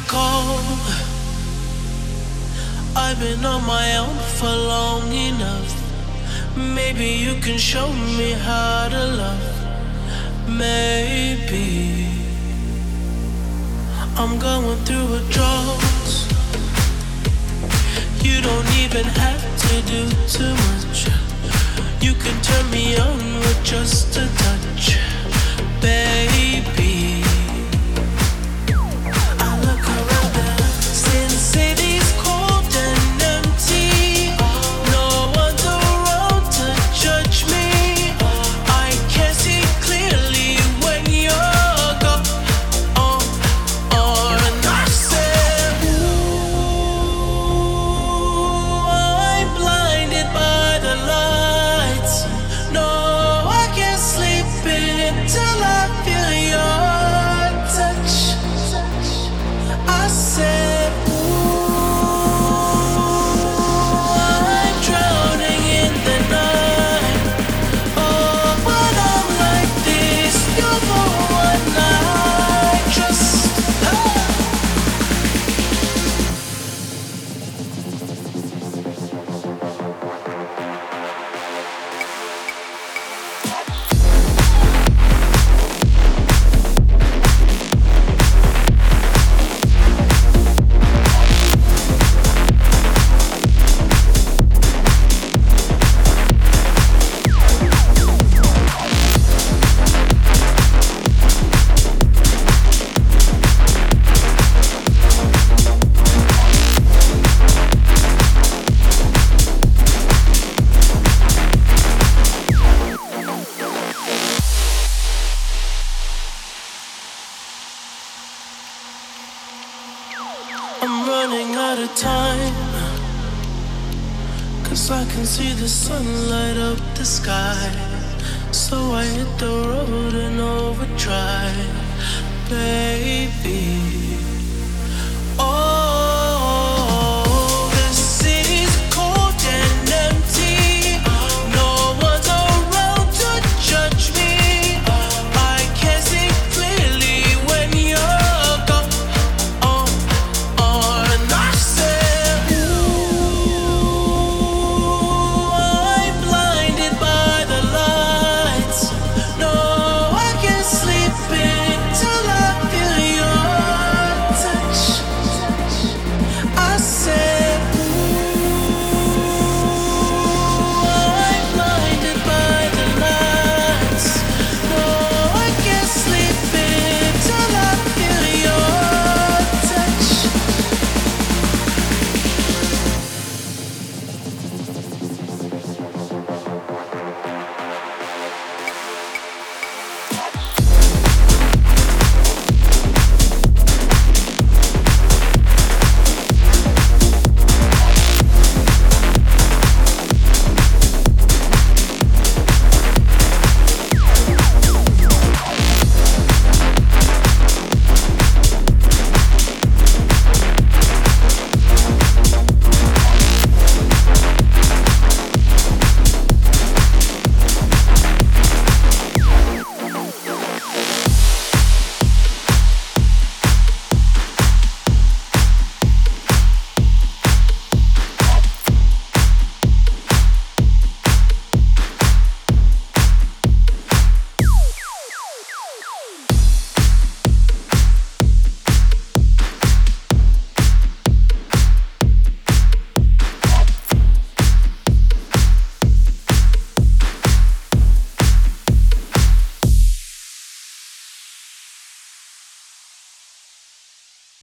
call. I've been on my own for long enough. Maybe you can show me how to love. Maybe I'm going through a drought. You don't even have to do too much. You can turn me on with just a I'm running out of time. Cause I can see the sun light up the sky. So I hit the road